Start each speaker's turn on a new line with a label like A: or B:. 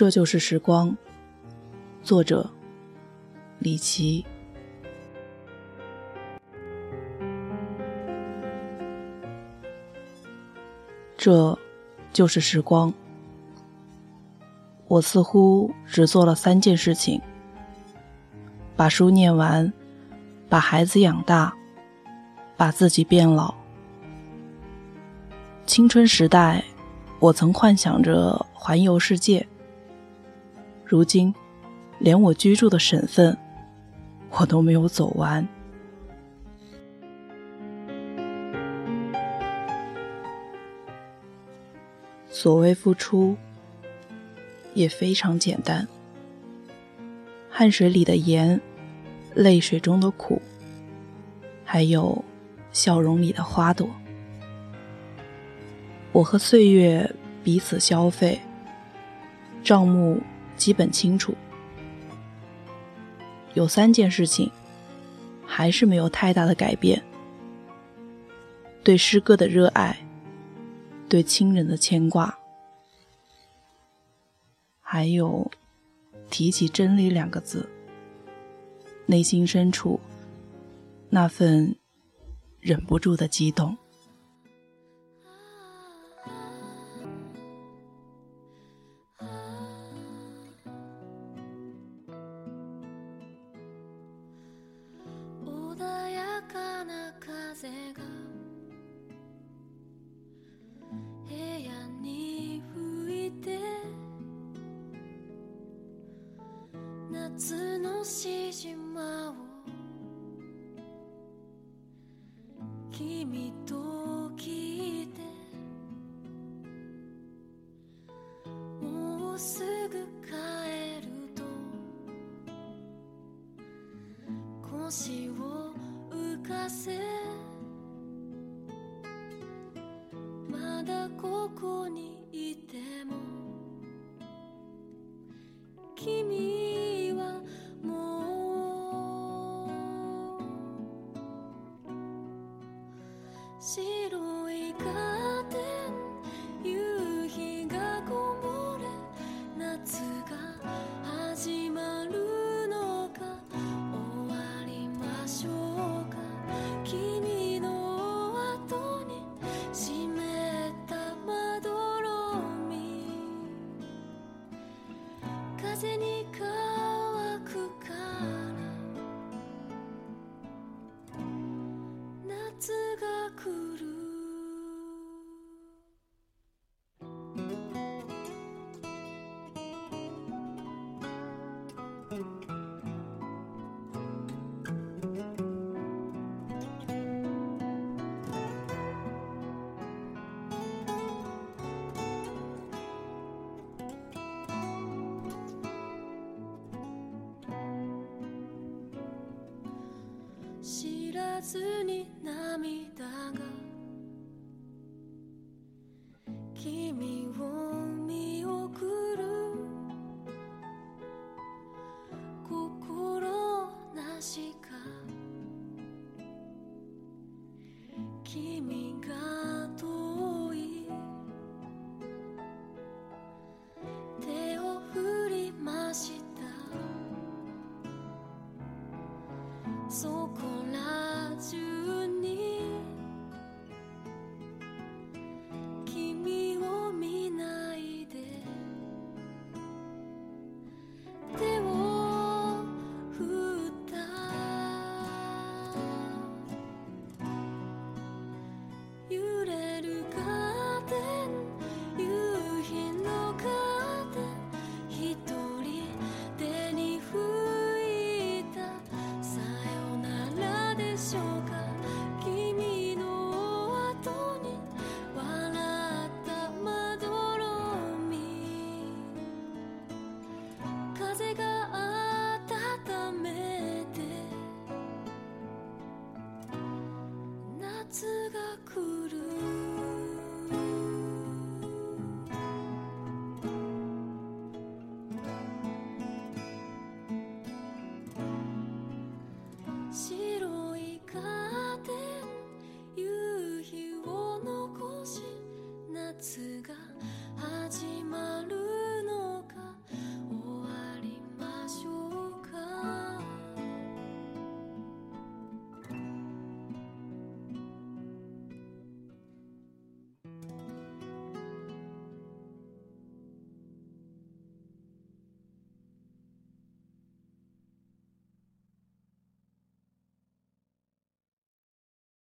A: 这就是时光。作者：李琦。这就是时光。我似乎只做了三件事情：把书念完，把孩子养大，把自己变老。青春时代，我曾幻想着环游世界。如今，连我居住的省份，我都没有走完。所谓付出，也非常简单：汗水里的盐，泪水中的苦，还有笑容里的花朵。我和岁月彼此消费，账目。基本清楚，有三件事情还是没有太大的改变：对诗歌的热爱，对亲人的牵挂，还有提起“真理”两个字，内心深处那份忍不住的激动。
B: 夏のしじまを君と聞いてもうすぐ帰ると腰を浮かせまだここにいても君白いカーテン夕日がこぼれ夏が始まるのか終わりましょうか君の後に湿ったまどろみ風にずに涙が。君を見送る。心なしか。君がそこら中にしょうか？君の後に笑ったまどろみ。風が温めて夏が